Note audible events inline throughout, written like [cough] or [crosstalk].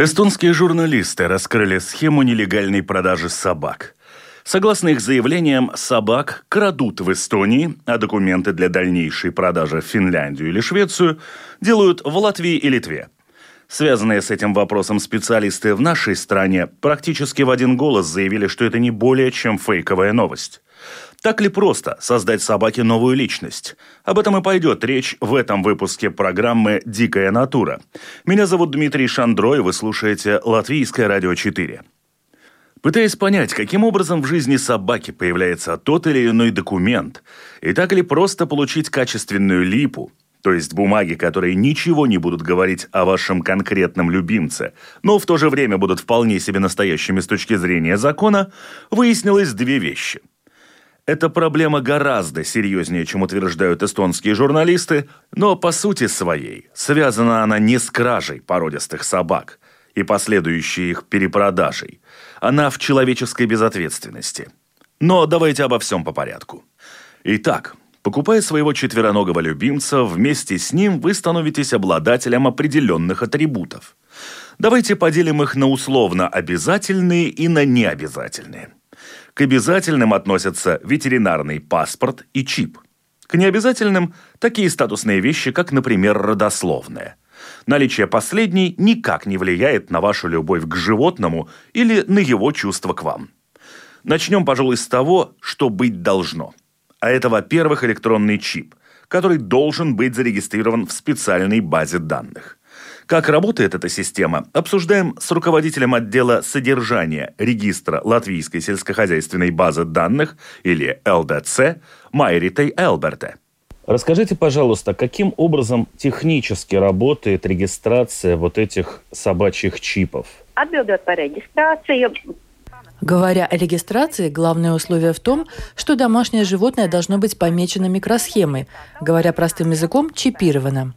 Эстонские журналисты раскрыли схему нелегальной продажи собак. Согласно их заявлениям, собак крадут в Эстонии, а документы для дальнейшей продажи в Финляндию или Швецию делают в Латвии и Литве. Связанные с этим вопросом специалисты в нашей стране практически в один голос заявили, что это не более чем фейковая новость. Так ли просто создать собаке новую личность? Об этом и пойдет речь в этом выпуске программы «Дикая натура». Меня зовут Дмитрий Шандро, и вы слушаете Латвийское радио 4. Пытаясь понять, каким образом в жизни собаки появляется тот или иной документ, и так ли просто получить качественную липу, то есть бумаги, которые ничего не будут говорить о вашем конкретном любимце, но в то же время будут вполне себе настоящими с точки зрения закона, выяснилось две вещи – эта проблема гораздо серьезнее, чем утверждают эстонские журналисты, но по сути своей связана она не с кражей породистых собак и последующей их перепродажей. Она в человеческой безответственности. Но давайте обо всем по порядку. Итак, покупая своего четвероногого любимца, вместе с ним вы становитесь обладателем определенных атрибутов. Давайте поделим их на условно обязательные и на необязательные. К обязательным относятся ветеринарный паспорт и чип. К необязательным – такие статусные вещи, как, например, родословная. Наличие последней никак не влияет на вашу любовь к животному или на его чувство к вам. Начнем, пожалуй, с того, что быть должно. А это, во-первых, электронный чип, который должен быть зарегистрирован в специальной базе данных. Как работает эта система, обсуждаем с руководителем отдела содержания регистра Латвийской сельскохозяйственной базы данных, или ЛДЦ, Майритой Элберте. Расскажите, пожалуйста, каким образом технически работает регистрация вот этих собачьих чипов? Говоря о регистрации, главное условие в том, что домашнее животное должно быть помечено микросхемой, говоря простым языком, чипировано.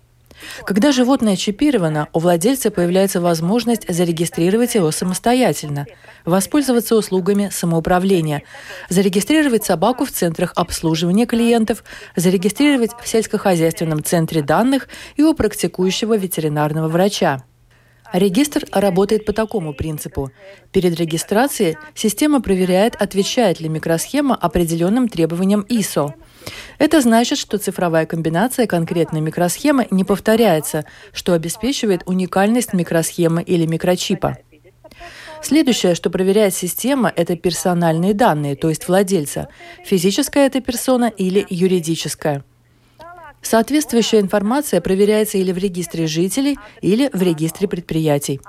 Когда животное чипировано, у владельца появляется возможность зарегистрировать его самостоятельно, воспользоваться услугами самоуправления, зарегистрировать собаку в центрах обслуживания клиентов, зарегистрировать в сельскохозяйственном центре данных и у практикующего ветеринарного врача. Регистр работает по такому принципу. Перед регистрацией система проверяет, отвечает ли микросхема определенным требованиям ISO – это значит, что цифровая комбинация конкретной микросхемы не повторяется, что обеспечивает уникальность микросхемы или микрочипа. Следующее, что проверяет система, это персональные данные, то есть владельца. Физическая это персона или юридическая. Соответствующая информация проверяется или в регистре жителей, или в регистре предприятий.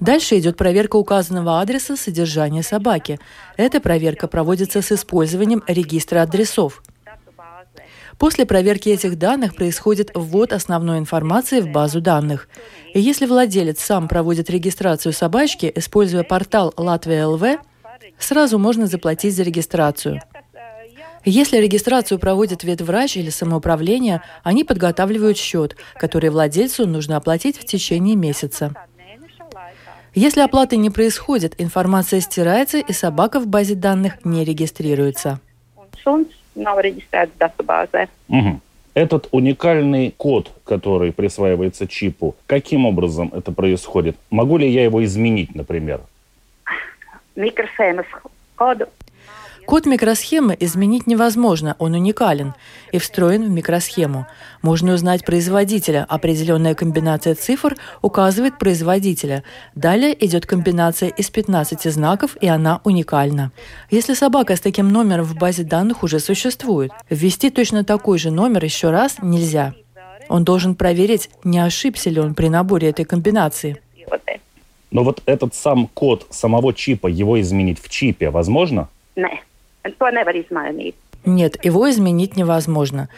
Дальше идет проверка указанного адреса содержания собаки. Эта проверка проводится с использованием регистра адресов – После проверки этих данных происходит ввод основной информации в базу данных. И если владелец сам проводит регистрацию собачки, используя портал Латвия ЛВ, сразу можно заплатить за регистрацию. Если регистрацию проводит ветврач или самоуправление, они подготавливают счет, который владельцу нужно оплатить в течение месяца. Если оплаты не происходит, информация стирается и собака в базе данных не регистрируется nav reģistrēts datubāzē. Угу. Этот уникальный код, который присваивается чипу, каким образом это происходит? Могу ли я его изменить, например? Микросхемы коду Код микросхемы изменить невозможно, он уникален и встроен в микросхему. Можно узнать производителя. Определенная комбинация цифр указывает производителя. Далее идет комбинация из 15 знаков, и она уникальна. Если собака с таким номером в базе данных уже существует, ввести точно такой же номер еще раз нельзя. Он должен проверить, не ошибся ли он при наборе этой комбинации. Но вот этот сам код самого чипа, его изменить в чипе возможно? Нет. To nevar изменить. Нет, его изменить невозможно.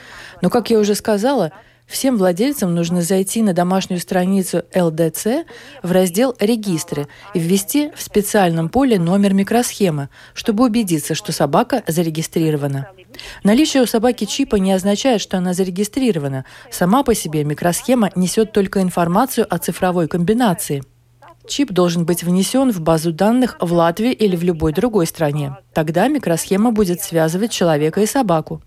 Но, как я уже сказала, Всем владельцам нужно зайти на домашнюю страницу ЛДЦ в раздел «Регистры» и ввести в специальном поле номер микросхемы, чтобы убедиться, что собака зарегистрирована. Наличие у собаки чипа не означает, что она зарегистрирована. Сама по себе микросхема несет только информацию о цифровой комбинации. Чип должен быть внесен в базу данных в Латвии или в любой другой стране. Тогда микросхема будет связывать человека и собаку.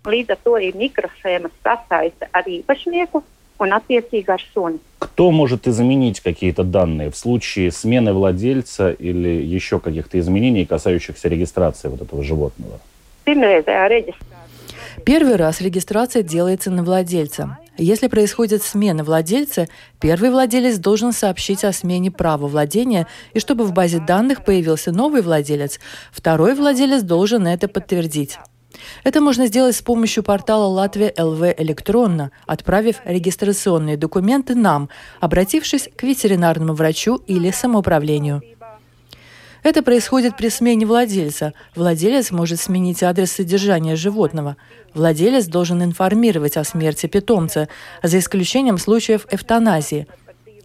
Кто может изменить какие-то данные в случае смены владельца или еще каких-то изменений, касающихся регистрации вот этого животного? Первый раз регистрация делается на владельца. Если происходит смена владельца, первый владелец должен сообщить о смене права владения, и чтобы в базе данных появился новый владелец, второй владелец должен это подтвердить. Это можно сделать с помощью портала Латвия ЛВ электронно, отправив регистрационные документы нам, обратившись к ветеринарному врачу или самоуправлению. Это происходит при смене владельца. Владелец может сменить адрес содержания животного. Владелец должен информировать о смерти питомца, за исключением случаев эвтаназии.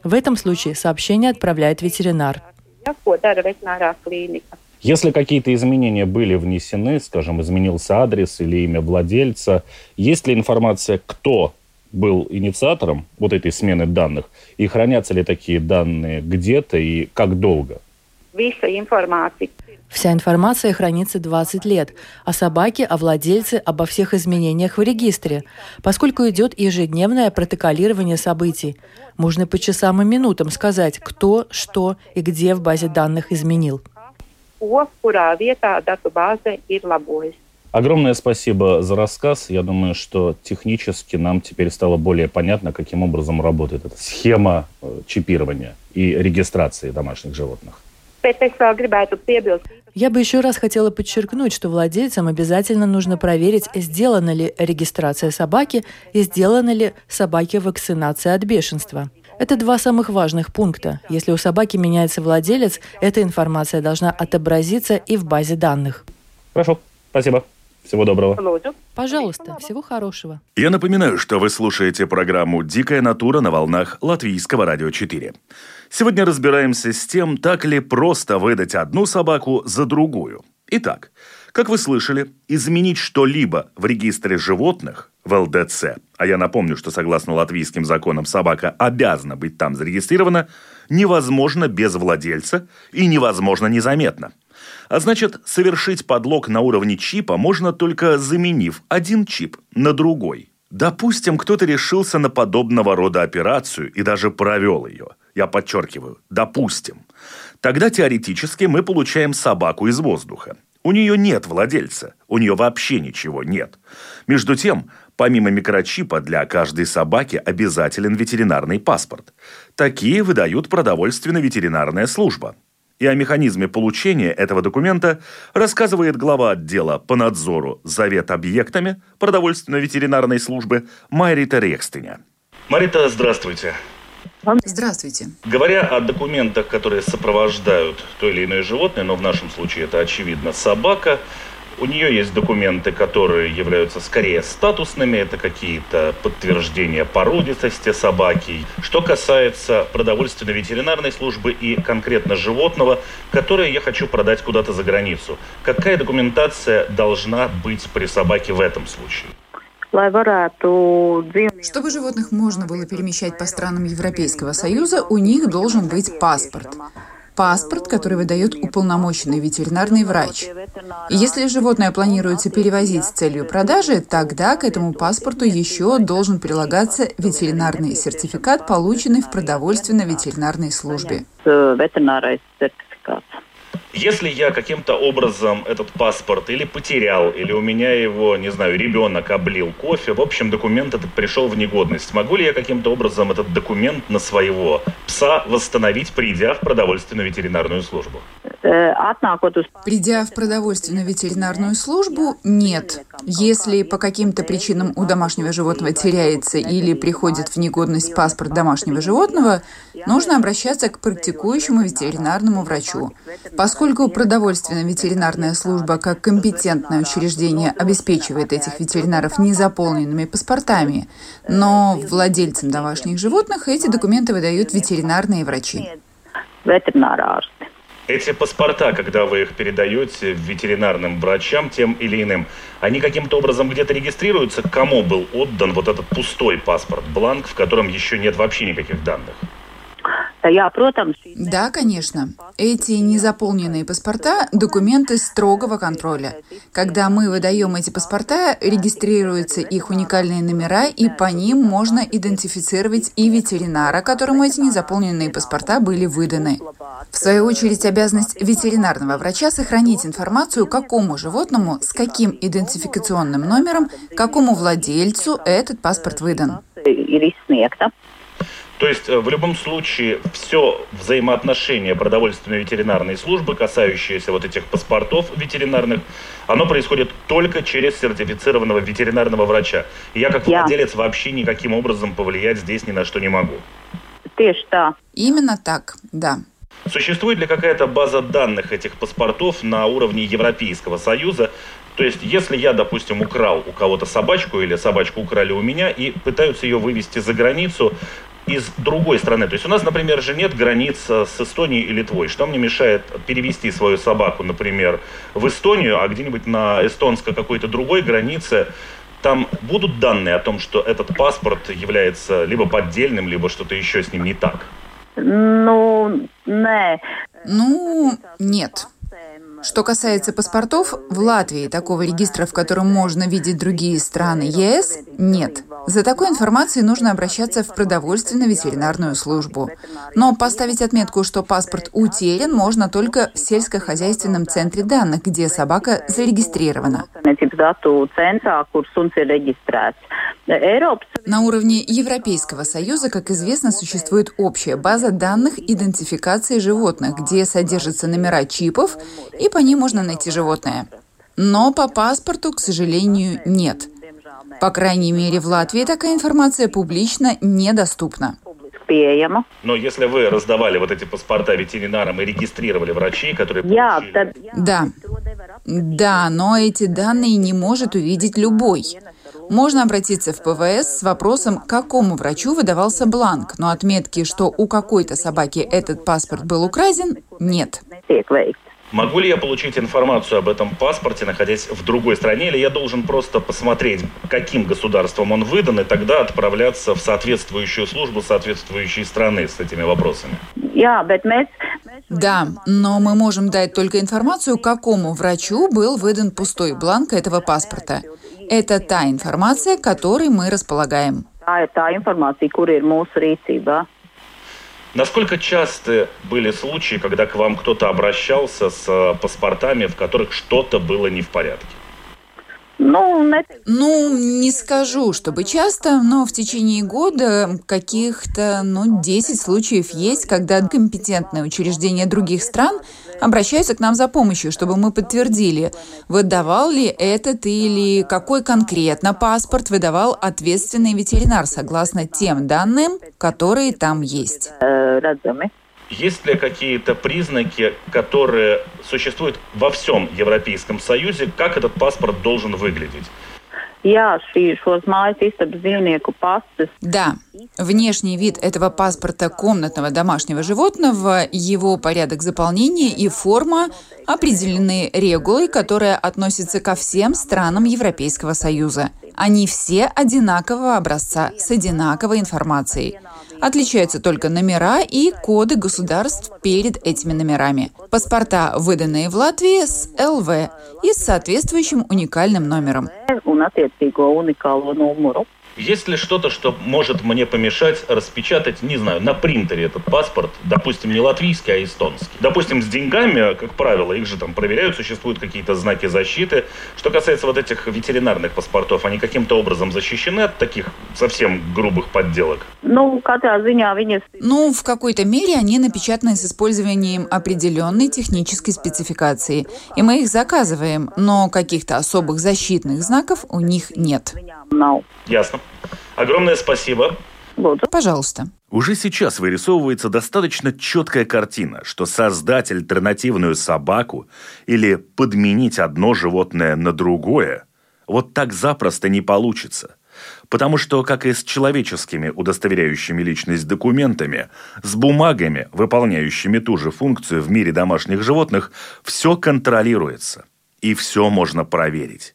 В этом случае сообщение отправляет ветеринар. Если какие-то изменения были внесены, скажем, изменился адрес или имя владельца, есть ли информация, кто был инициатором вот этой смены данных, и хранятся ли такие данные где-то и как долго? Вся информация хранится 20 лет. О собаке, о владельце, обо всех изменениях в регистре. Поскольку идет ежедневное протоколирование событий, можно по часам и минутам сказать, кто, что и где в базе данных изменил. Огромное спасибо за рассказ. Я думаю, что технически нам теперь стало более понятно, каким образом работает эта схема э, чипирования и регистрации домашних животных. Я бы еще раз хотела подчеркнуть, что владельцам обязательно нужно проверить, сделана ли регистрация собаки и сделана ли собаке вакцинация от бешенства. Это два самых важных пункта. Если у собаки меняется владелец, эта информация должна отобразиться и в базе данных. Хорошо, спасибо. Всего доброго. Пожалуйста, всего хорошего. Я напоминаю, что вы слушаете программу «Дикая натура» на волнах Латвийского радио 4. Сегодня разбираемся с тем, так ли просто выдать одну собаку за другую. Итак, как вы слышали, изменить что-либо в регистре животных в ЛДЦ, а я напомню, что согласно латвийским законам собака обязана быть там зарегистрирована, невозможно без владельца и невозможно незаметно – а значит, совершить подлог на уровне чипа можно только заменив один чип на другой. Допустим, кто-то решился на подобного рода операцию и даже провел ее. Я подчеркиваю, допустим. Тогда теоретически мы получаем собаку из воздуха. У нее нет владельца, у нее вообще ничего нет. Между тем, помимо микрочипа для каждой собаки обязателен ветеринарный паспорт. Такие выдают продовольственно-ветеринарная служба. И о механизме получения этого документа рассказывает глава отдела по надзору за ветобъектами продовольственно-ветеринарной службы Майрита Рекстеня. Марита, здравствуйте. Здравствуйте. Говоря о документах, которые сопровождают то или иное животное, но в нашем случае это очевидно собака, у нее есть документы, которые являются скорее статусными, это какие-то подтверждения породистости собаки. Что касается продовольственно-ветеринарной службы и конкретно животного, которое я хочу продать куда-то за границу, какая документация должна быть при собаке в этом случае? Чтобы животных можно было перемещать по странам Европейского Союза, у них должен быть паспорт паспорт, который выдает уполномоченный ветеринарный врач. И если животное планируется перевозить с целью продажи, тогда к этому паспорту еще должен прилагаться ветеринарный сертификат, полученный в продовольственно-ветеринарной службе. Если я каким-то образом этот паспорт или потерял, или у меня его, не знаю, ребенок облил кофе, в общем, документ этот пришел в негодность, могу ли я каким-то образом этот документ на своего пса восстановить, придя в продовольственно-ветеринарную службу? Придя в продовольственную ветеринарную службу, нет. Если по каким-то причинам у домашнего животного теряется или приходит в негодность паспорт домашнего животного, нужно обращаться к практикующему ветеринарному врачу. Поскольку продовольственная ветеринарная служба как компетентное учреждение обеспечивает этих ветеринаров незаполненными паспортами, но владельцам домашних животных эти документы выдают ветеринарные врачи. Эти паспорта, когда вы их передаете ветеринарным врачам, тем или иным, они каким-то образом где-то регистрируются, кому был отдан вот этот пустой паспорт, бланк, в котором еще нет вообще никаких данных? Да, конечно. Эти незаполненные паспорта – документы строгого контроля. Когда мы выдаем эти паспорта, регистрируются их уникальные номера, и по ним можно идентифицировать и ветеринара, которому эти незаполненные паспорта были выданы. В свою очередь, обязанность ветеринарного врача сохранить информацию, какому животному, с каким идентификационным номером, какому владельцу этот паспорт выдан. То есть э, в любом случае все взаимоотношение продовольственной ветеринарной службы, касающееся вот этих паспортов ветеринарных, оно происходит только через сертифицированного ветеринарного врача. И я как владелец вообще никаким образом повлиять здесь ни на что не могу. Ты что? Именно так, да. Существует ли какая-то база данных этих паспортов на уровне Европейского Союза? То есть, если я, допустим, украл у кого-то собачку или собачку украли у меня и пытаются ее вывести за границу, из другой страны. То есть у нас, например, же нет границ с Эстонией и Литвой. Что мне мешает перевести свою собаку, например, в Эстонию, а где-нибудь на эстонско какой-то другой границе там будут данные о том, что этот паспорт является либо поддельным, либо что-то еще с ним не так? Ну, не. Ну, нет. Что касается паспортов, в Латвии такого регистра, в котором можно видеть другие страны ЕС, нет. За такой информацией нужно обращаться в продовольственно-ветеринарную службу. Но поставить отметку, что паспорт утерян, можно только в сельскохозяйственном центре данных, где собака зарегистрирована. На уровне Европейского Союза, как известно, существует общая база данных идентификации животных, где содержатся номера чипов, и по ним можно найти животное. Но по паспорту, к сожалению, нет. По крайней мере, в Латвии такая информация публично недоступна. Но если вы раздавали вот эти паспорта ветеринарам и регистрировали врачей, которые получили... Да. Да, но эти данные не может увидеть любой. Можно обратиться в ПВС с вопросом, какому врачу выдавался бланк, но отметки, что у какой-то собаки этот паспорт был украден, нет. Могу ли я получить информацию об этом паспорте, находясь в другой стране, или я должен просто посмотреть, каким государством он выдан, и тогда отправляться в соответствующую службу соответствующей страны с этими вопросами? Да, но мы можем дать только информацию, какому врачу был выдан пустой бланк этого паспорта. Это та информация, которой мы располагаем. Насколько часто были случаи, когда к вам кто-то обращался с э, паспортами, в которых что-то было не в порядке? Ну, ну, не скажу, чтобы часто, но в течение года каких-то, ну, 10 случаев есть, когда компетентные учреждения других стран обращаются к нам за помощью, чтобы мы подтвердили, выдавал ли этот или какой конкретно паспорт выдавал ответственный ветеринар, согласно тем данным, которые там есть. Есть ли какие-то признаки, которые существуют во всем Европейском Союзе, как этот паспорт должен выглядеть? Да, внешний вид этого паспорта комнатного домашнего животного, его порядок заполнения и форма определены регулой, которая относится ко всем странам Европейского Союза. Они все одинакового образца с одинаковой информацией. Отличаются только номера и коды государств перед этими номерами. Паспорта, выданные в Латвии, с ЛВ и с соответствующим уникальным номером. Есть ли что-то, что может мне помешать распечатать, не знаю, на принтере этот паспорт, допустим, не латвийский, а эстонский? Допустим, с деньгами, как правило, их же там проверяют, существуют какие-то знаки защиты. Что касается вот этих ветеринарных паспортов, они каким-то образом защищены от таких совсем грубых подделок? Ну, ну в какой-то мере они напечатаны с использованием определенной технической спецификации. И мы их заказываем, но каких-то особых защитных знаков у них нет. Ясно. Огромное спасибо. Пожалуйста. Уже сейчас вырисовывается достаточно четкая картина, что создать альтернативную собаку или подменить одно животное на другое вот так запросто не получится. Потому что, как и с человеческими удостоверяющими личность документами, с бумагами, выполняющими ту же функцию в мире домашних животных, все контролируется. И все можно проверить.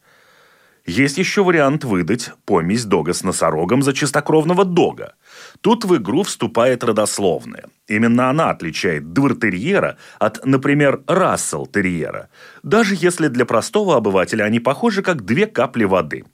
Есть еще вариант выдать помесь дога с носорогом за чистокровного дога. Тут в игру вступает родословная. Именно она отличает двортерьера от, например, рассел-терьера, даже если для простого обывателя они похожи как две капли воды.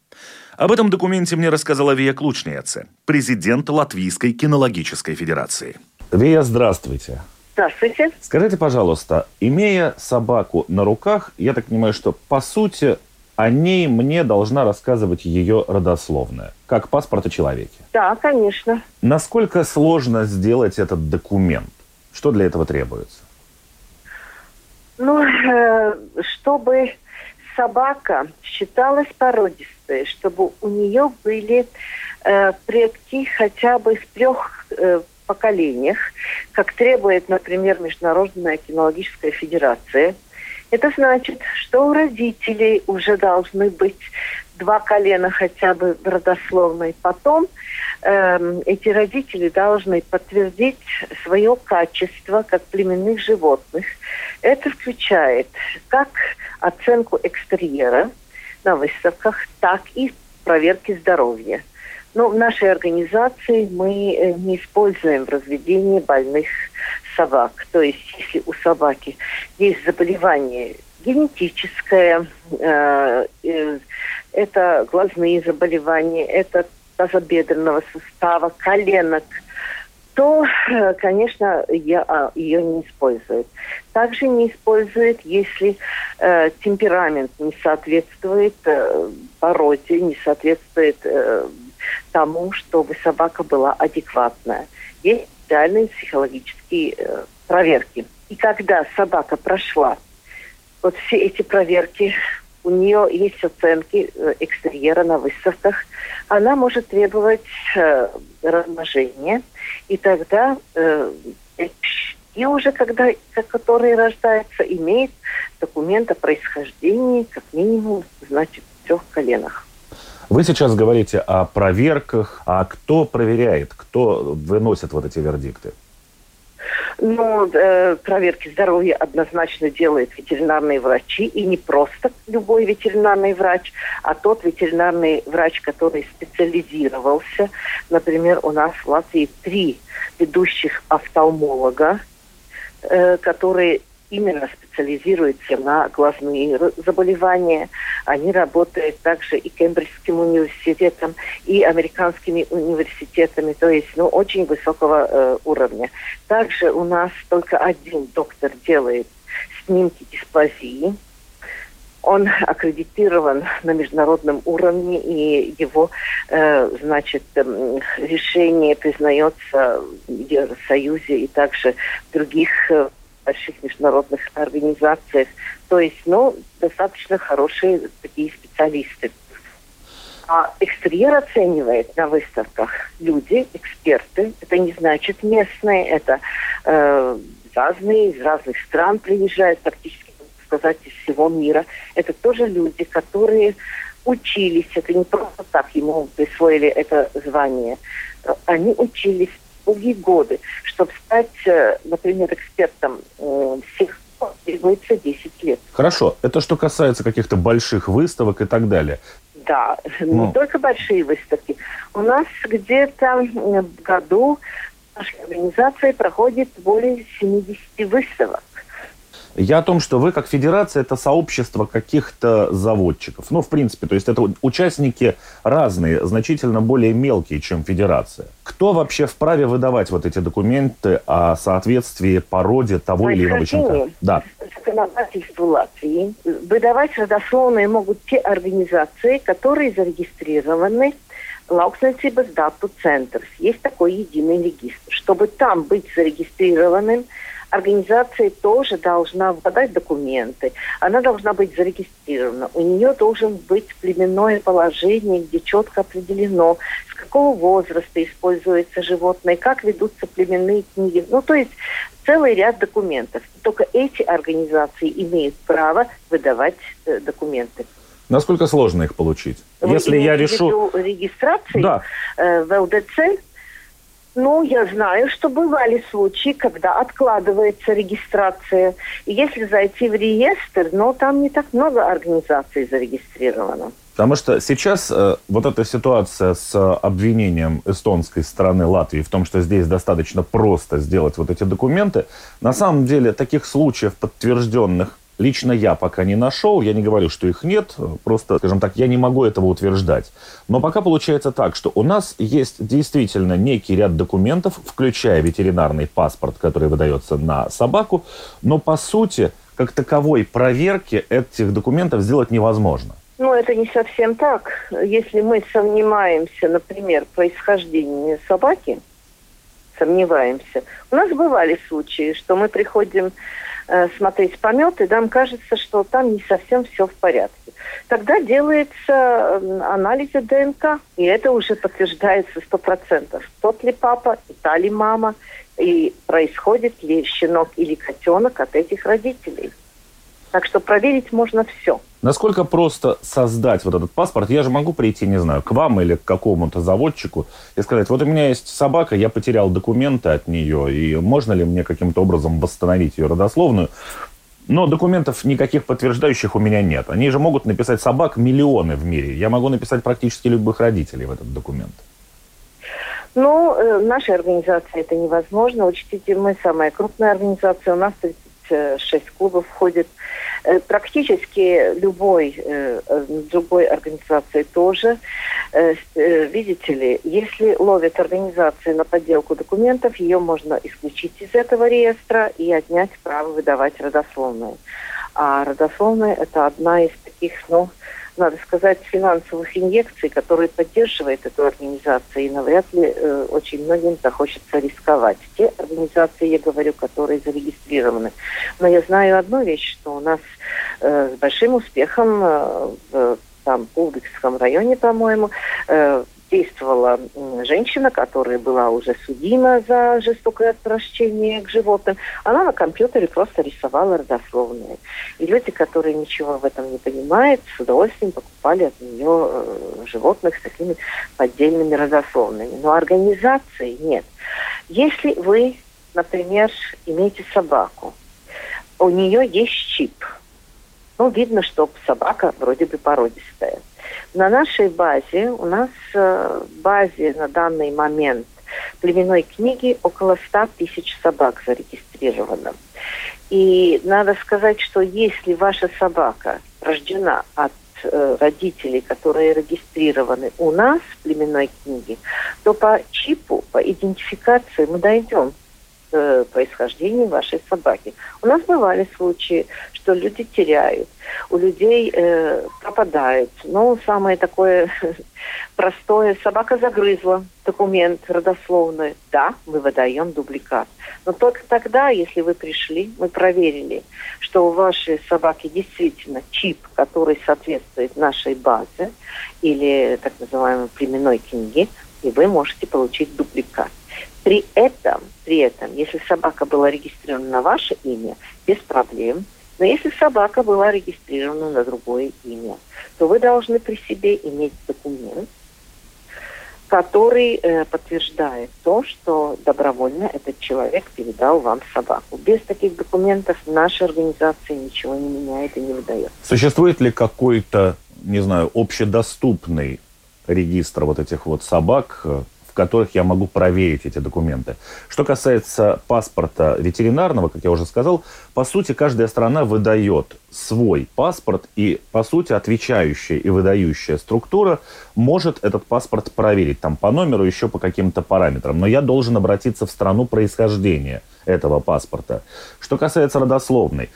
Об этом документе мне рассказала Вия Клучниеце, президент Латвийской кинологической федерации. Вия, здравствуйте. Здравствуйте. Скажите, пожалуйста, имея собаку на руках, я так понимаю, что по сути о ней мне должна рассказывать ее родословная, как паспорт о человеке. Да, конечно. Насколько сложно сделать этот документ? Что для этого требуется? Ну, э, чтобы собака считалась породистой, чтобы у нее были э, предки хотя бы в трех э, поколениях, как требует, например, Международная кинологическая федерация – это значит, что у родителей уже должны быть два колена хотя бы родословной. Потом э, эти родители должны подтвердить свое качество как племенных животных. Это включает как оценку экстерьера на выставках, так и проверки здоровья. Но в нашей организации мы э, не используем в разведении больных собак. То есть, если у собаки есть заболевание генетическое, э, э, это глазные заболевания, это тазобедренного сустава, коленок, то, конечно, я, а, ее не использует. Также не использует, если э, темперамент не соответствует э, породе, не соответствует тому, чтобы собака была адекватная. Есть специальные психологические э, проверки. И когда собака прошла вот все эти проверки, у нее есть оценки э, экстерьера на выставках, она может требовать э, размножения, и тогда э, и уже когда, которые рождаются, имеет документ о происхождении как минимум, значит, в трех коленах. Вы сейчас говорите о проверках, а кто проверяет, кто выносит вот эти вердикты? Ну, э, проверки здоровья однозначно делают ветеринарные врачи, и не просто любой ветеринарный врач, а тот ветеринарный врач, который специализировался. Например, у нас в Латвии три ведущих офтальмолога, э, которые именно специализируются на глазные заболевания. Они работают также и Кембриджским университетом, и американскими университетами, то есть ну, очень высокого э, уровня. Также у нас только один доктор делает снимки дисплазии. Он аккредитирован на международном уровне, и его, э, значит, э, решение признается в Евросоюзе и также в других э, больших международных организациях. То есть, ну, достаточно хорошие такие специалисты. А экстерьер оценивает на выставках люди, эксперты. Это не значит местные, это э, разные, из разных стран приезжают, практически, сказать, из всего мира. Это тоже люди, которые учились, это не просто так ему присвоили это звание. Они учились долгие годы. Чтобы стать, э, например, экспертом всех требуется 10 лет. Хорошо. Это что касается каких-то больших выставок и так далее. Да, ну. не только большие выставки. У нас где-то в году наша организация проходит более 70 выставок. Я о том, что вы как федерация это сообщество каких-то заводчиков. Ну, в принципе, то есть это участники разные, значительно более мелкие, чем федерация. Кто вообще вправе выдавать вот эти документы о соответствии породе того или иного щенка? Да. Законодательству Латвии выдавать родословные могут те организации, которые зарегистрированы Lauksniecības дату центр. Есть такой единый регистр. Чтобы там быть зарегистрированным, организация тоже должна подать документы, она должна быть зарегистрирована, у нее должен быть племенное положение, где четко определено, с какого возраста используется животное, как ведутся племенные книги. Ну, то есть целый ряд документов. Только эти организации имеют право выдавать э, документы. Насколько сложно их получить? Вы Если я решу... регистрации да. э, в ЛДЦ, ну, я знаю, что бывали случаи, когда откладывается регистрация. И если зайти в реестр, но там не так много организаций зарегистрировано. Потому что сейчас э, вот эта ситуация с обвинением эстонской стороны Латвии в том, что здесь достаточно просто сделать вот эти документы, на самом деле таких случаев подтвержденных Лично я пока не нашел, я не говорю, что их нет, просто, скажем так, я не могу этого утверждать. Но пока получается так, что у нас есть действительно некий ряд документов, включая ветеринарный паспорт, который выдается на собаку, но по сути, как таковой проверки этих документов сделать невозможно. Ну, это не совсем так. Если мы сомневаемся, например, в происхождении собаки, сомневаемся. У нас бывали случаи, что мы приходим Э, смотреть пометы, нам кажется, что там не совсем все в порядке. Тогда делается анализы ДНК, и это уже подтверждается сто процентов. Тот ли папа, и та ли мама, и происходит ли щенок или котенок от этих родителей. Так что проверить можно все. Насколько просто создать вот этот паспорт? Я же могу прийти, не знаю, к вам или к какому-то заводчику и сказать, вот у меня есть собака, я потерял документы от нее, и можно ли мне каким-то образом восстановить ее родословную? Но документов никаких подтверждающих у меня нет. Они же могут написать собак миллионы в мире. Я могу написать практически любых родителей в этот документ. Ну, э, нашей организации это невозможно. Учтите, мы самая крупная организация. У нас 36 клубов входит. Э, практически любой э, другой организации тоже. Э, видите ли, если ловят организации на подделку документов, ее можно исключить из этого реестра и отнять право выдавать родословные. А родословные – это одна из таких, ну, надо сказать, финансовых инъекций, которые поддерживает эту организацию, и навряд ли э, очень многим захочется рисковать. Те организации, я говорю, которые зарегистрированы. Но я знаю одну вещь, что у нас э, с большим успехом э, в там, Пулдыкском районе, по-моему, э, действовала женщина, которая была уже судима за жестокое отвращение к животным. Она на компьютере просто рисовала родословные. И люди, которые ничего в этом не понимают, с удовольствием покупали от нее э, животных с такими поддельными родословными. Но организации нет. Если вы, например, имеете собаку, у нее есть чип. Ну, видно, что собака вроде бы породистая. На нашей базе, у нас э, в базе на данный момент племенной книги около 100 тысяч собак зарегистрировано. И надо сказать, что если ваша собака рождена от э, родителей, которые регистрированы у нас в племенной книге, то по чипу, по идентификации мы дойдем э, происхождения вашей собаки. У нас бывали случаи, что люди теряют, у людей э, пропадают. Ну, самое такое [laughs] простое, собака загрызла документ родословный. Да, мы выдаем дубликат. Но только тогда, если вы пришли, мы проверили, что у вашей собаки действительно чип, который соответствует нашей базе или так называемой племенной книге, и вы можете получить дубликат. При этом, при этом, если собака была регистрирована на ваше имя, без проблем. Но если собака была регистрирована на другое имя, то вы должны при себе иметь документ, который э, подтверждает то, что добровольно этот человек передал вам собаку. Без таких документов наша организация ничего не меняет и не выдает. Существует ли какой-то, не знаю, общедоступный регистр вот этих вот собак, э, которых я могу проверить эти документы. Что касается паспорта ветеринарного, как я уже сказал, по сути, каждая страна выдает свой паспорт, и, по сути, отвечающая и выдающая структура может этот паспорт проверить там по номеру, еще по каким-то параметрам. Но я должен обратиться в страну происхождения этого паспорта. Что касается родословной,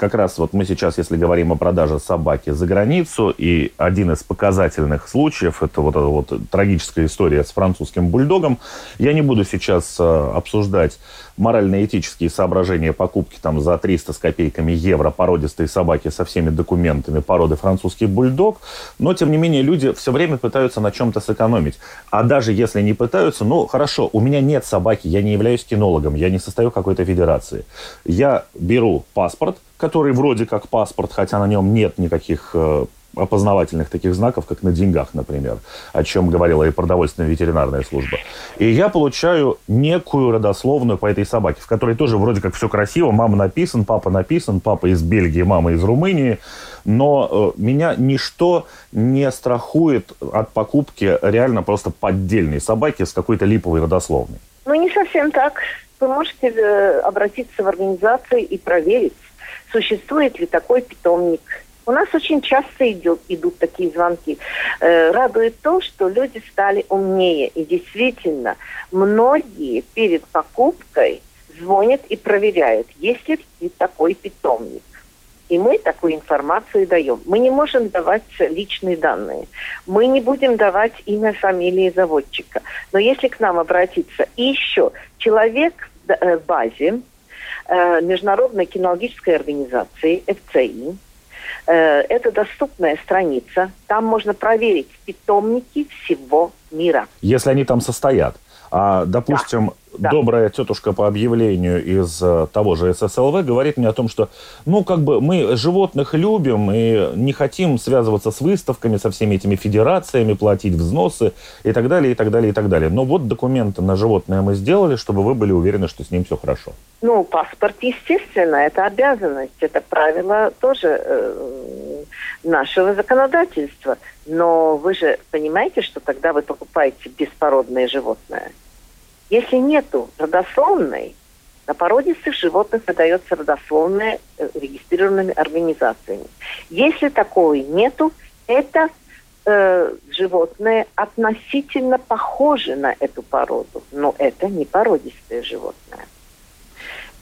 как раз вот мы сейчас, если говорим о продаже собаки за границу, и один из показательных случаев, это вот эта вот трагическая история с французским бульдогом, я не буду сейчас э, обсуждать морально-этические соображения покупки там за 300 с копейками евро породистой собаки со всеми документами породы французский бульдог, но, тем не менее, люди все время пытаются на чем-то сэкономить. А даже если не пытаются, ну, хорошо, у меня нет собаки, я не являюсь кинологом, я не состою какой-то федерации. Я беру паспорт, который вроде как паспорт, хотя на нем нет никаких э, опознавательных таких знаков, как на деньгах, например, о чем говорила и продовольственная ветеринарная служба. И я получаю некую родословную по этой собаке, в которой тоже вроде как все красиво, мама написан, папа написан, папа из Бельгии, мама из Румынии, но э, меня ничто не страхует от покупки реально просто поддельной собаки с какой-то липовой родословной. Ну, не совсем так. Вы можете э, обратиться в организацию и проверить, существует ли такой питомник. У нас очень часто идет, идут такие звонки. Э, радует то, что люди стали умнее. И действительно, многие перед покупкой звонят и проверяют, есть ли такой питомник. И мы такую информацию даем. Мы не можем давать личные данные. Мы не будем давать имя, фамилии заводчика. Но если к нам обратиться и еще человек в базе, Э, Международной кинологической организации ФЦИ. Э, это доступная страница. Там можно проверить питомники всего мира. Если они там состоят. А, допустим, да. добрая тетушка по объявлению из э, того же ССЛВ говорит мне о том, что, ну, как бы мы животных любим и не хотим связываться с выставками, со всеми этими федерациями, платить взносы и так далее, и так далее, и так далее. Но вот документы на животное мы сделали, чтобы вы были уверены, что с ним все хорошо. Ну, паспорт, естественно, это обязанность, это правило тоже э, нашего законодательства. Но вы же понимаете, что когда вы покупаете беспородное животное, если нету родословной, на породистых животных выдается родословная э, регистрированными организациями. Если такой нету, это э, животное относительно похоже на эту породу, но это не породистое животное.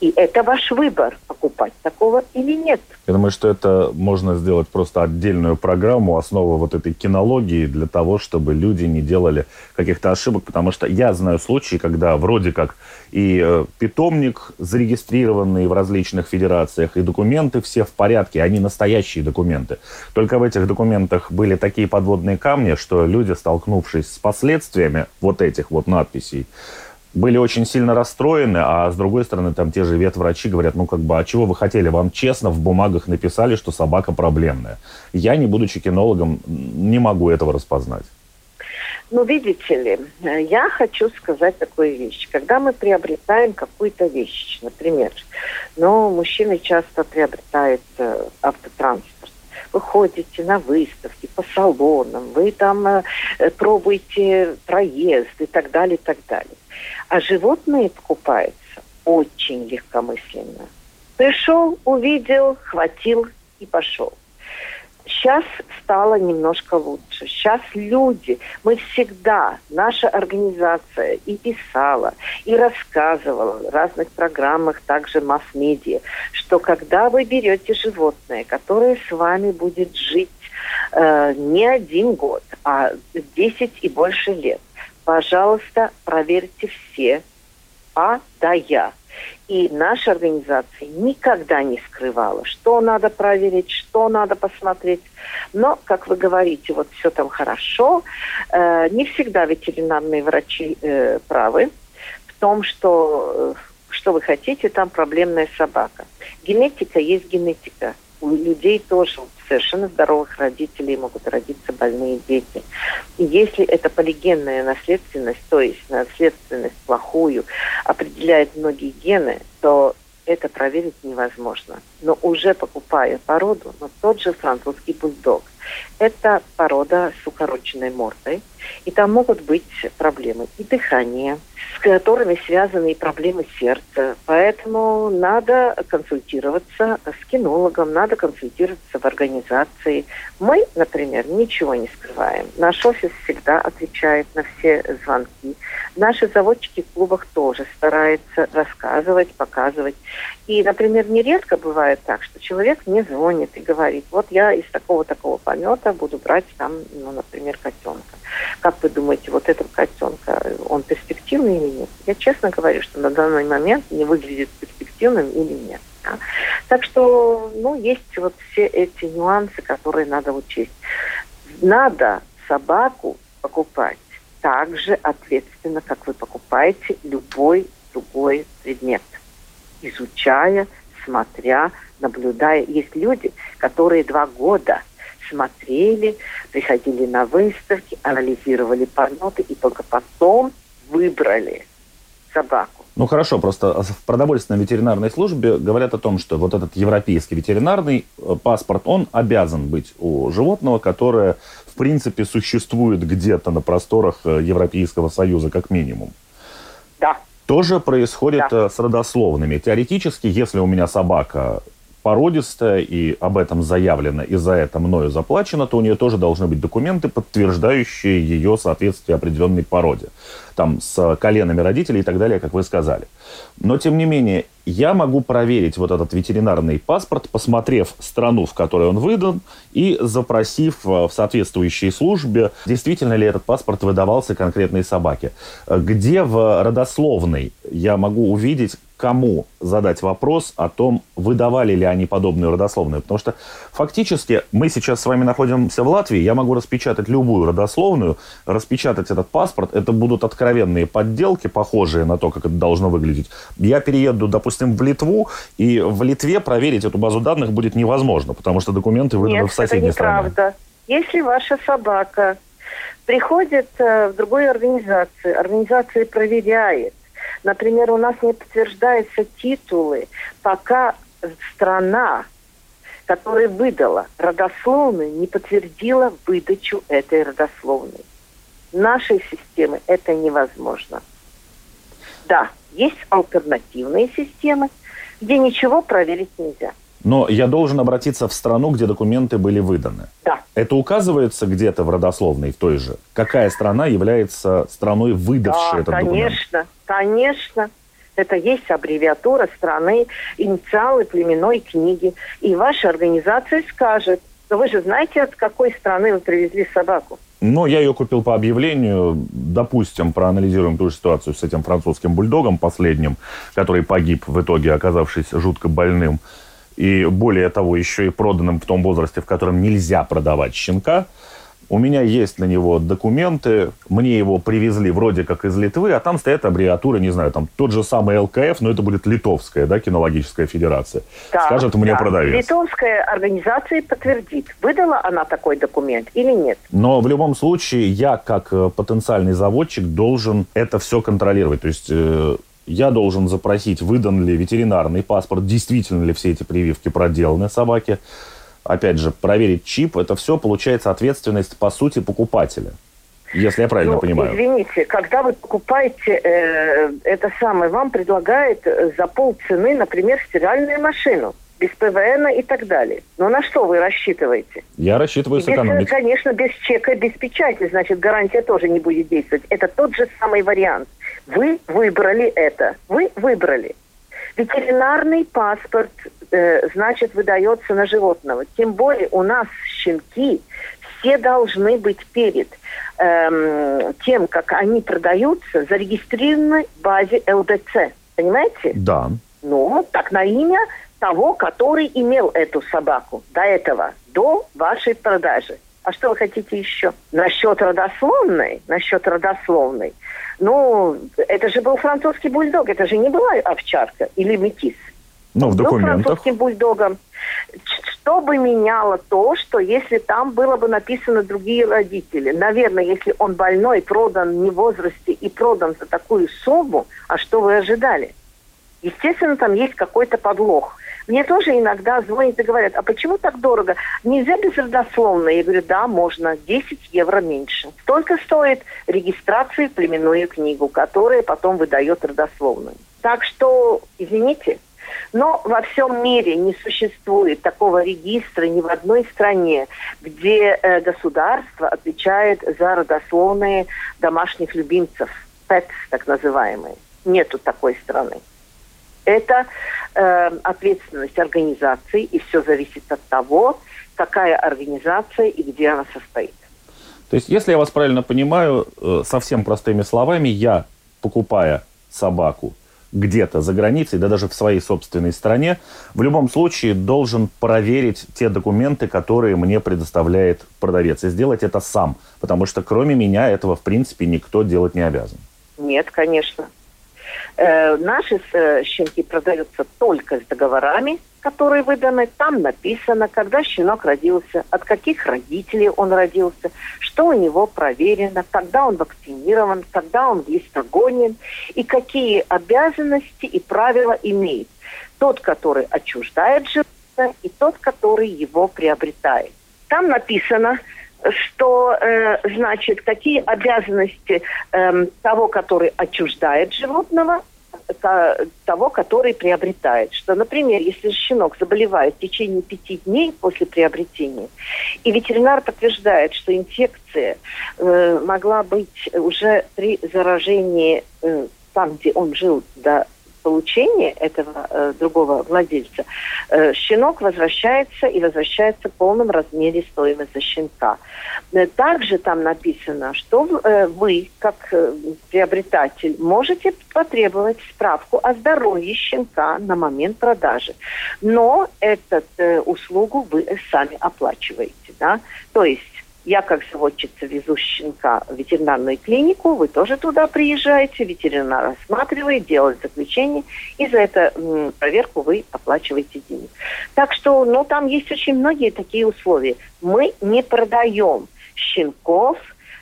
И это ваш выбор, покупать такого или нет. Я думаю, что это можно сделать просто отдельную программу, основу вот этой кинологии для того, чтобы люди не делали каких-то ошибок, потому что я знаю случаи, когда вроде как и э, питомник зарегистрированный в различных федерациях, и документы все в порядке, они настоящие документы. Только в этих документах были такие подводные камни, что люди, столкнувшись с последствиями вот этих вот надписей, были очень сильно расстроены, а с другой стороны, там те же ветврачи говорят, ну как бы, а чего вы хотели? Вам честно в бумагах написали, что собака проблемная. Я, не будучи кинологом, не могу этого распознать. Ну, видите ли, я хочу сказать такую вещь. Когда мы приобретаем какую-то вещь, например, ну, мужчины часто приобретают э, автотранспорт, вы ходите на выставки по салонам, вы там э, пробуете проезд и так далее, и так далее. А животные покупаются очень легкомысленно. Пришел, увидел, хватил и пошел. Сейчас стало немножко лучше. Сейчас люди, мы всегда, наша организация и писала, и рассказывала в разных программах, также масс-медиа, что когда вы берете животное, которое с вами будет жить э, не один год, а 10 и больше лет, пожалуйста, проверьте все А да Я. И наша организация никогда не скрывала, что надо проверить, что надо посмотреть. Но, как вы говорите, вот все там хорошо. Э, не всегда ветеринарные врачи э, правы в том, что э, что вы хотите, там проблемная собака. Генетика есть генетика. У людей тоже совершенно здоровых родителей могут родиться больные дети. И если это полигенная наследственность, то есть наследственность плохую, определяет многие гены, то это проверить невозможно. Но уже покупая породу, но тот же французский бульдог, Это порода с укороченной мордой, и там могут быть проблемы и дыхания, с которыми связаны и проблемы сердца. Поэтому надо консультироваться с кинологом, надо консультироваться в организации. Мы, например, ничего не скрываем. Наш офис всегда отвечает на все звонки. Наши заводчики в клубах тоже стараются рассказывать, показывать. И, например, нередко бывает так, что человек мне звонит и говорит, вот я из такого-такого помета буду брать там, ну, например, котенка. Как вы думаете, вот этого котенка, он перспективный или нет? Я честно говорю, что на данный момент не выглядит перспективным или нет. Да? Так что, ну, есть вот все эти нюансы, которые надо учесть. Надо собаку покупать так же ответственно, как вы покупаете любой другой предмет, изучая, смотря, наблюдая. Есть люди, которые два года смотрели, приходили на выставки, анализировали порноты и только потом выбрали собаку. Ну хорошо, просто в продовольственной ветеринарной службе говорят о том, что вот этот европейский ветеринарный э, паспорт, он обязан быть у животного, которое в принципе существует где-то на просторах э, Европейского Союза как минимум. Да. Тоже происходит да. Э, с родословными. Теоретически, если у меня собака породистая, и об этом заявлено, и за это мною заплачено, то у нее тоже должны быть документы, подтверждающие ее соответствие определенной породе. Там с коленами родителей и так далее, как вы сказали. Но, тем не менее, я могу проверить вот этот ветеринарный паспорт, посмотрев страну, в которой он выдан, и запросив в соответствующей службе, действительно ли этот паспорт выдавался конкретной собаке. Где в родословной я могу увидеть, кому задать вопрос о том, выдавали ли они подобную родословную. Потому что фактически мы сейчас с вами находимся в Латвии, я могу распечатать любую родословную, распечатать этот паспорт, это будут откровенные подделки, похожие на то, как это должно выглядеть. Я перееду, допустим, в Литву, и в Литве проверить эту базу данных будет невозможно, потому что документы выданы Нет, в соседней это неправда. стране. Если ваша собака приходит э, в другую организацию, организация проверяет, Например, у нас не подтверждаются титулы, пока страна, которая выдала родословную, не подтвердила выдачу этой родословной. Нашей системе это невозможно. Да, есть альтернативные системы, где ничего проверить нельзя. Но я должен обратиться в страну, где документы были выданы. Да. Это указывается где-то в родословной, в той же? Какая страна является страной, выдавшей да, этот конечно, документ? конечно, конечно. Это есть аббревиатура страны, инициалы племенной книги. И ваша организация скажет, но вы же знаете, от какой страны вы привезли собаку? Ну, я ее купил по объявлению. Допустим, проанализируем ту же ситуацию с этим французским бульдогом последним, который погиб в итоге, оказавшись жутко больным и более того, еще и проданным в том возрасте, в котором нельзя продавать щенка. У меня есть на него документы, мне его привезли вроде как из Литвы, а там стоят аббревиатуры, не знаю, там тот же самый ЛКФ, но это будет литовская, да, кинологическая федерация. Да, Скажет мне да. продавец. Литовская организация подтвердит, выдала она такой документ или нет. Но в любом случае я, как э, потенциальный заводчик, должен это все контролировать. То есть э, я должен запросить, выдан ли ветеринарный паспорт, действительно ли все эти прививки проделаны собаке. Опять же, проверить чип, это все получается ответственность, по сути, покупателя. Если я правильно ну, понимаю. Извините, когда вы покупаете э, это самое, вам предлагают э, за полцены, например, стиральную машину без ПВН и так далее. Но на что вы рассчитываете? Я рассчитываю сэкономить. Конечно, без чека, без печати, значит, гарантия тоже не будет действовать. Это тот же самый вариант. Вы выбрали это. Вы выбрали. Ветеринарный паспорт, э, значит, выдается на животного. Тем более у нас щенки все должны быть перед эм, тем, как они продаются, зарегистрированы в базе ЛДЦ. Понимаете? Да. Ну, так на имя того, который имел эту собаку до этого, до вашей продажи. А что вы хотите еще? Насчет родословной, насчет родословной. Ну, это же был французский бульдог, это же не была овчарка или метис. Ну, в документах. Был французским бульдогом. Что бы меняло то, что если там было бы написано другие родители? Наверное, если он больной, продан не в возрасте и продан за такую сумму, а что вы ожидали? Естественно, там есть какой-то подлог. Мне тоже иногда звонят и говорят, а почему так дорого? Нельзя без родословной? Я говорю, да, можно, 10 евро меньше. Столько стоит регистрация племенную книгу, которая потом выдает родословную. Так что, извините, но во всем мире не существует такого регистра ни в одной стране, где э, государство отвечает за родословные домашних любимцев, pets так называемые. Нету такой страны. Это э, ответственность организации, и все зависит от того, какая организация и где она состоит. То есть, если я вас правильно понимаю, э, совсем простыми словами, я, покупая собаку, где-то за границей, да даже в своей собственной стране, в любом случае должен проверить те документы, которые мне предоставляет продавец, и сделать это сам, потому что кроме меня этого, в принципе, никто делать не обязан. Нет, конечно. Э, наши э, щенки продаются только с договорами, которые выданы. Там написано, когда щенок родился, от каких родителей он родился, что у него проверено, когда он вакцинирован, когда он глистогонен и какие обязанности и правила имеет. Тот, который отчуждает животное, и тот, который его приобретает. Там написано, что э, значит, какие обязанности э, того, который отчуждает животного, того, который приобретает. Что, например, если щенок заболевает в течение пяти дней после приобретения, и ветеринар подтверждает, что инфекция э, могла быть уже при заражении э, там, где он жил до получения этого э, другого владельца, э, щенок возвращается и возвращается в полном размере стоимости щенка. Э, также там написано, что э, вы, как э, приобретатель, можете потребовать справку о здоровье щенка на момент продажи. Но эту э, услугу вы сами оплачиваете. Да? То есть я как заводчица везу щенка в ветеринарную клинику, вы тоже туда приезжаете, ветеринар осматривает, делает заключение, и за эту проверку вы оплачиваете деньги. Так что, ну, там есть очень многие такие условия. Мы не продаем щенков,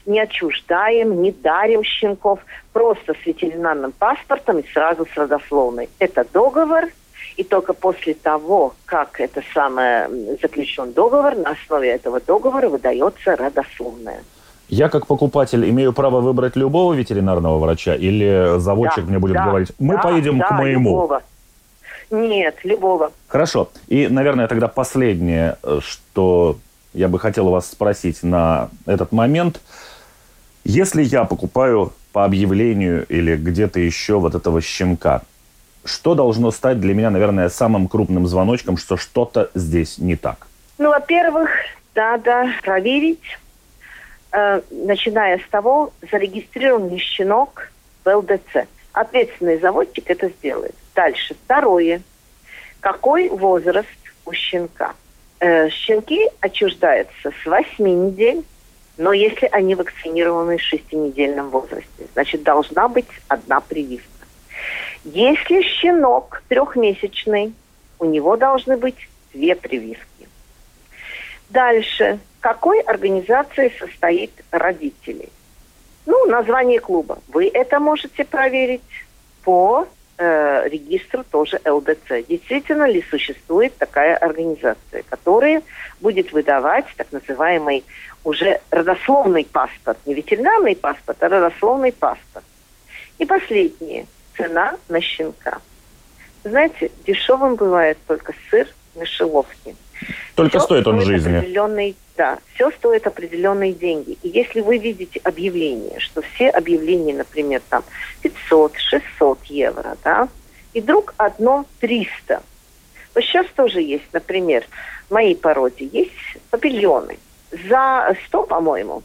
не отчуждаем, не дарим щенков, просто с ветеринарным паспортом и сразу с родословной. Это договор – и только после того, как это самое заключен договор, на основе этого договора выдается родословная. Я как покупатель имею право выбрать любого ветеринарного врача или заводчик да, мне будет да, говорить, мы да, поедем да, к моему? Любого. Нет, любого. Хорошо. И, наверное, тогда последнее, э, что я бы хотел у вас спросить на этот момент. Если я покупаю по объявлению или где-то еще вот этого щенка, что должно стать для меня, наверное, самым крупным звоночком, что что-то здесь не так? Ну, во-первых, надо проверить, э, начиная с того, зарегистрирован ли щенок в ЛДЦ. Ответственный заводчик это сделает. Дальше. Второе. Какой возраст у щенка? Э, щенки отчуждаются с 8 недель, но если они вакцинированы в шестинедельном возрасте, значит, должна быть одна прививка. Если щенок трехмесячный, у него должны быть две прививки. Дальше. Какой организации состоит родители? Ну, название клуба. Вы это можете проверить по э, регистру тоже ЛДЦ. Действительно ли существует такая организация, которая будет выдавать так называемый уже родословный паспорт, не ветеринарный паспорт, а родословный паспорт. И последнее цена на щенка. Знаете, дешевым бывает только сыр мышеловки. Только все стоит он жизни. Определенный, да, все стоит определенные деньги. И если вы видите объявление, что все объявления, например, там 500-600 евро, да, и вдруг одно 300. Вот сейчас тоже есть, например, в моей породе есть папильоны. За 100, по-моему,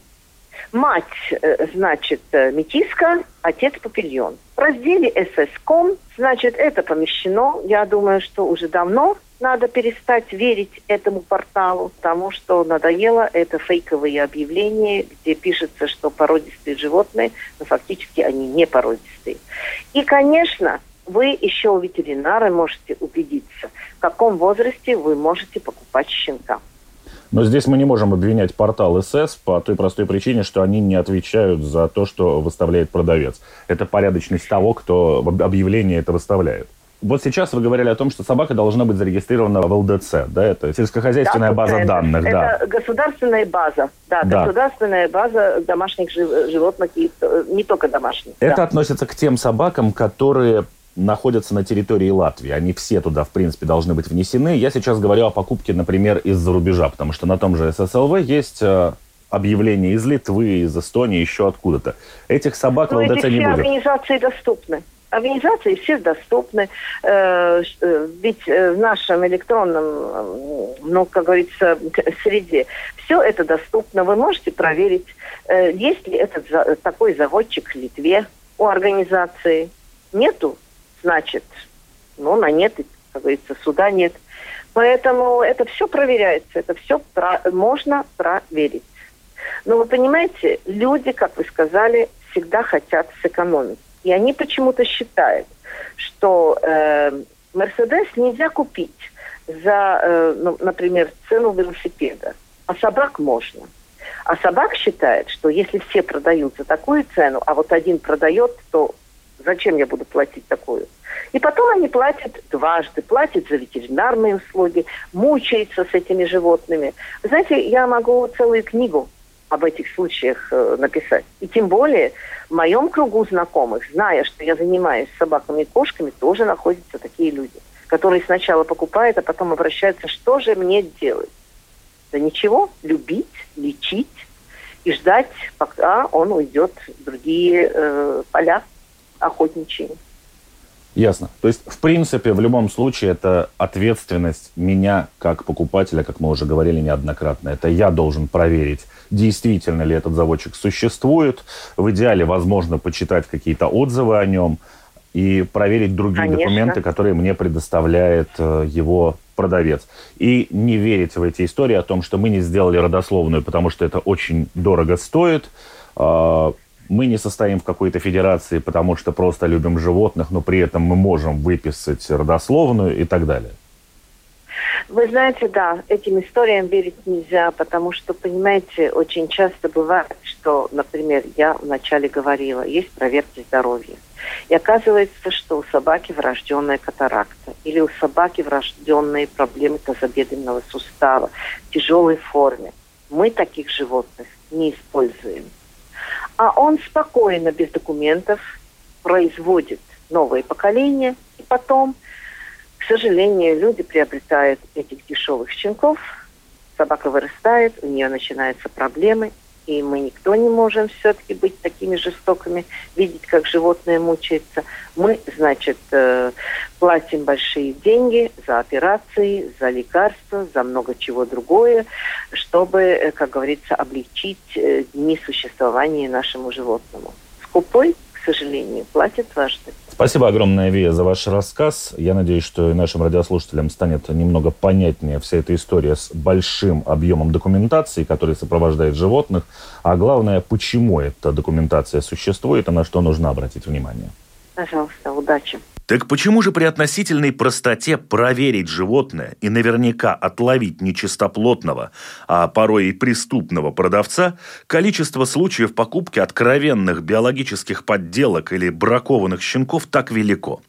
Мать, э, значит, э, метиска, отец папильон. В разделе ССКом, значит, это помещено. Я думаю, что уже давно надо перестать верить этому порталу, потому что надоело это фейковые объявления, где пишется, что породистые животные, но фактически они не породистые. И, конечно, вы еще у ветеринара можете убедиться, в каком возрасте вы можете покупать щенка. Но здесь мы не можем обвинять портал СС по той простой причине, что они не отвечают за то, что выставляет продавец. Это порядочность того, кто объявление это выставляет. вот сейчас вы говорили о том, что собака должна быть зарегистрирована в ЛДЦ, да, это сельскохозяйственная да, база данных, это да. Это государственная база, да, да, государственная база домашних животных, и не только домашних. Это да. относится к тем собакам, которые находятся на территории Латвии. Они все туда, в принципе, должны быть внесены. Я сейчас говорю о покупке, например, из-за рубежа, потому что на том же ССЛВ есть э, объявления из Литвы, из Эстонии, еще откуда-то. Этих собак Но в ЛДЦ не будет. организации доступны. Организации все доступны, э, э, ведь в нашем электронном, ну, как говорится, среде все это доступно. Вы можете проверить, есть ли этот такой заводчик в Литве у организации. Нету, значит, ну, на нет, как говорится, суда нет. Поэтому это все проверяется, это все про можно проверить. Но вы понимаете, люди, как вы сказали, всегда хотят сэкономить. И они почему-то считают, что э, Мерседес нельзя купить за, э, ну, например, цену велосипеда, а собак можно. А собак считает, что если все продают за такую цену, а вот один продает, то Зачем я буду платить такую? И потом они платят дважды, платят за ветеринарные услуги, мучаются с этими животными. знаете, я могу целую книгу об этих случаях э, написать. И тем более в моем кругу знакомых, зная, что я занимаюсь собаками и кошками, тоже находятся такие люди, которые сначала покупают, а потом обращаются, что же мне делать? Да ничего, любить, лечить и ждать, пока он уйдет в другие э, поля охотничьи. Ясно. То есть, в принципе, в любом случае, это ответственность меня как покупателя, как мы уже говорили неоднократно. Это я должен проверить, действительно ли этот заводчик существует. В идеале, возможно, почитать какие-то отзывы о нем и проверить другие Конечно. документы, которые мне предоставляет э, его продавец. И не верить в эти истории о том, что мы не сделали родословную, потому что это очень дорого стоит а, мы не состоим в какой-то федерации, потому что просто любим животных, но при этом мы можем выписать родословную и так далее. Вы знаете, да, этим историям верить нельзя, потому что, понимаете, очень часто бывает, что, например, я вначале говорила, есть проверки здоровья. И оказывается, что у собаки врожденная катаракта или у собаки врожденные проблемы тазобедренного сустава в тяжелой форме. Мы таких животных не используем а он спокойно, без документов, производит новое поколение, и потом, к сожалению, люди приобретают этих дешевых щенков, собака вырастает, у нее начинаются проблемы, и мы никто не можем все-таки быть такими жестокими, видеть, как животное мучается. Мы, значит, э, платим большие деньги за операции, за лекарства, за много чего другое, чтобы, э, как говорится, облегчить э, дни существования нашему животному. Скупой, к сожалению, платит дважды. Спасибо огромное, Вия, за ваш рассказ. Я надеюсь, что и нашим радиослушателям станет немного понятнее вся эта история с большим объемом документации, который сопровождает животных, а главное, почему эта документация существует и на что нужно обратить внимание. Пожалуйста, удачи. Так почему же при относительной простоте проверить животное и наверняка отловить нечистоплотного, а порой и преступного продавца, количество случаев покупки откровенных биологических подделок или бракованных щенков так велико?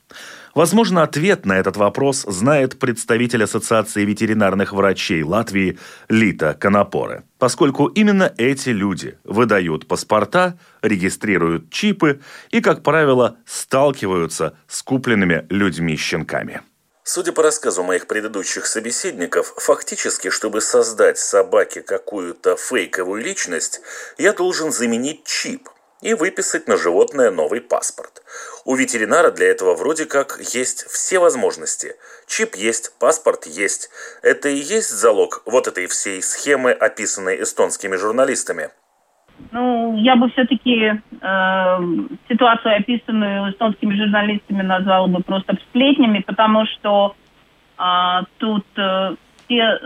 Возможно, ответ на этот вопрос знает представитель Ассоциации ветеринарных врачей Латвии Лита Конопоры, поскольку именно эти люди выдают паспорта, регистрируют чипы и, как правило, сталкиваются с купленными людьми-щенками. Судя по рассказу моих предыдущих собеседников, фактически, чтобы создать собаке какую-то фейковую личность, я должен заменить чип – и выписать на животное новый паспорт. У ветеринара для этого вроде как есть все возможности. Чип есть, паспорт есть. Это и есть залог вот этой всей схемы, описанной эстонскими журналистами. Ну, я бы все-таки э, ситуацию, описанную эстонскими журналистами, назвала бы просто сплетнями, потому что э, тут все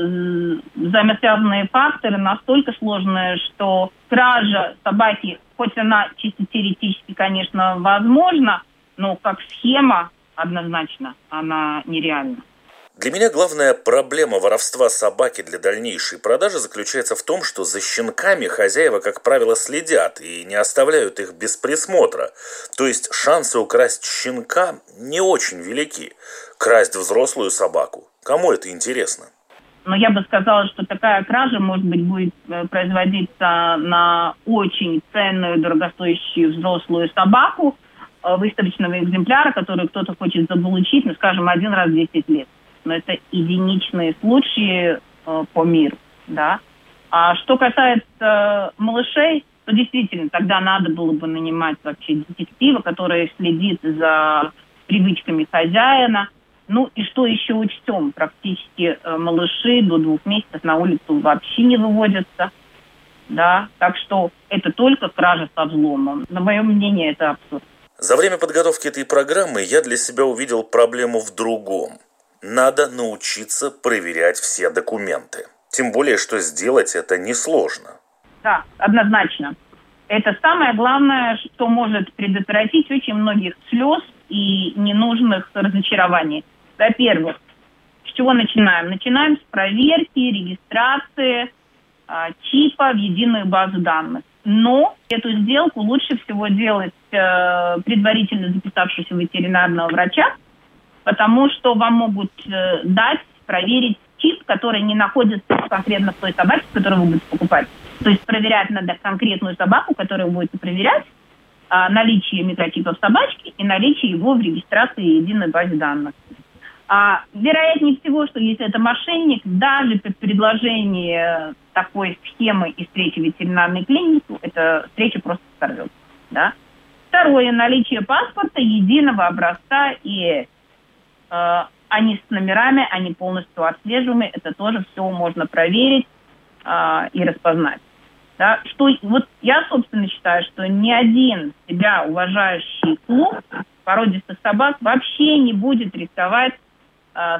взаимосвязанные факторы настолько сложные, что кража собаки хоть она чисто теоретически, конечно, возможна, но как схема однозначно она нереальна. Для меня главная проблема воровства собаки для дальнейшей продажи заключается в том, что за щенками хозяева, как правило, следят и не оставляют их без присмотра. То есть шансы украсть щенка не очень велики. Красть взрослую собаку. Кому это интересно? Но я бы сказала, что такая кража, может быть, будет э, производиться на очень ценную, дорогостоящую взрослую собаку э, выставочного экземпляра, который кто-то хочет заполучить, ну, скажем, один раз в 10 лет но это единичные случаи э, по миру, да. А что касается малышей, то действительно тогда надо было бы нанимать вообще детектива, который следит за привычками хозяина. Ну и что еще учтем? Практически э, малыши до двух месяцев на улицу вообще не выводятся. Да, так что это только кража со взломом. На мое мнение, это абсурд. За время подготовки этой программы я для себя увидел проблему в другом. Надо научиться проверять все документы. Тем более, что сделать это несложно. Да, однозначно. Это самое главное, что может предотвратить очень многих слез и ненужных разочарований. Во-первых, с чего начинаем? Начинаем с проверки, регистрации э, чипа в единую базу данных. Но эту сделку лучше всего делать э, предварительно записавшись у ветеринарного врача, потому что вам могут э, дать, проверить чип, который не находится конкретно в той собаке, которую вы будете покупать. То есть проверять надо конкретную собаку, которую вы будете проверять, а, наличие микрочипа в собачке и наличие его в регистрации единой базе данных. А, вероятнее всего, что если это мошенник, даже при предложении такой схемы и встречи в ветеринарной клинике, эта встреча просто сорвется. Да? Второе, наличие паспорта единого образца ИЭС. Э, они с номерами, они полностью отслеживаемы, это тоже все можно проверить э, и распознать. Да, что вот я, собственно, считаю, что ни один себя уважающий клуб породистых собак вообще не будет рисковать э,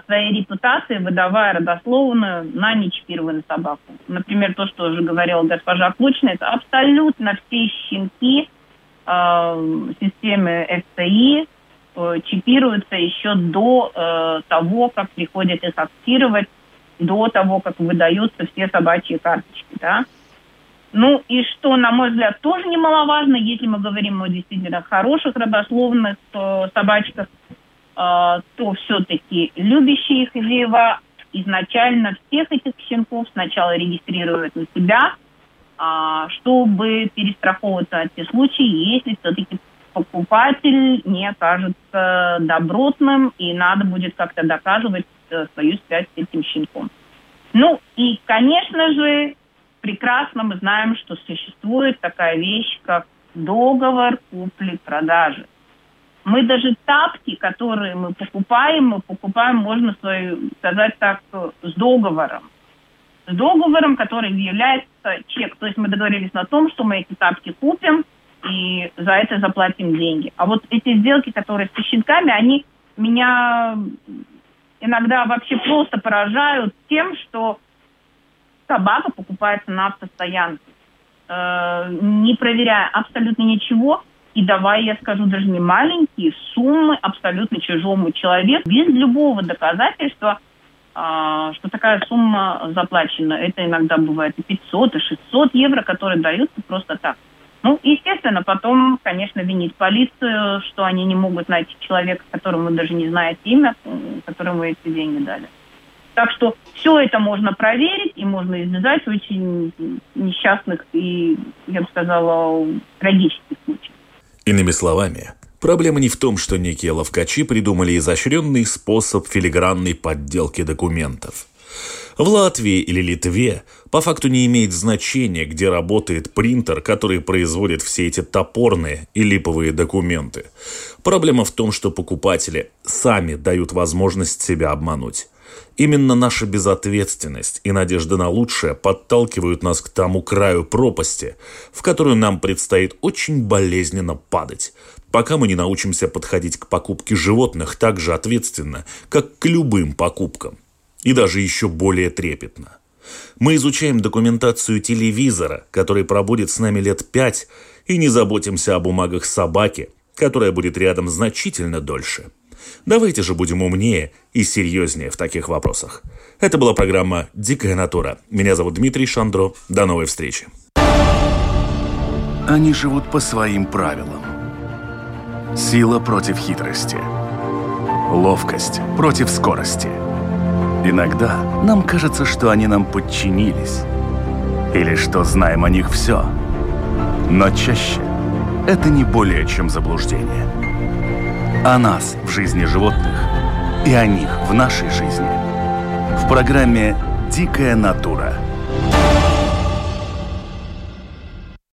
своей репутацией, выдавая родословную на нечипированную собаку. Например, то, что уже говорила госпожа Клучная, это абсолютно все щенки э, системы ФЦИ, Э, чипируются еще до э, того, как приходят их актировать, до того, как выдаются все собачьи карточки, да. Ну и что, на мой взгляд, тоже немаловажно, если мы говорим о действительно хороших родословных э, собачках, э, то все-таки любящие хозяева изначально всех этих щенков сначала регистрируют на себя, э, чтобы перестраховываться от тех случаев, если все-таки покупатель не окажется добротным, и надо будет как-то доказывать э, свою связь с этим щенком. Ну и, конечно же, прекрасно мы знаем, что существует такая вещь, как договор купли-продажи. Мы даже тапки, которые мы покупаем, мы покупаем, можно сказать так, с договором. С договором, который является чек. То есть мы договорились на том, что мы эти тапки купим – и за это заплатим деньги. А вот эти сделки, которые с щенками, они меня иногда вообще просто поражают тем, что собака покупается на автостоянке, э, не проверяя абсолютно ничего, и давая, я скажу, даже не маленькие суммы абсолютно чужому человеку, без любого доказательства, э, что такая сумма заплачена. Это иногда бывает и 500, и 600 евро, которые даются просто так. Ну, естественно, потом, конечно, винить полицию, что они не могут найти человека, которому даже не знает имя, которому эти деньги дали. Так что все это можно проверить, и можно избежать очень несчастных и, я бы сказала, случаев. Иными словами, проблема не в том, что некие ловкачи придумали изощренный способ филигранной подделки документов – в Латвии или Литве по факту не имеет значения, где работает принтер, который производит все эти топорные и липовые документы. Проблема в том, что покупатели сами дают возможность себя обмануть. Именно наша безответственность и надежда на лучшее подталкивают нас к тому краю пропасти, в которую нам предстоит очень болезненно падать, пока мы не научимся подходить к покупке животных так же ответственно, как к любым покупкам и даже еще более трепетно. Мы изучаем документацию телевизора, который пробудет с нами лет пять, и не заботимся о бумагах собаки, которая будет рядом значительно дольше. Давайте же будем умнее и серьезнее в таких вопросах. Это была программа «Дикая натура». Меня зовут Дмитрий Шандро. До новой встречи. Они живут по своим правилам. Сила против хитрости. Ловкость против скорости. Иногда нам кажется, что они нам подчинились. Или что знаем о них все. Но чаще это не более чем заблуждение. О нас в жизни животных и о них в нашей жизни. В программе «Дикая натура»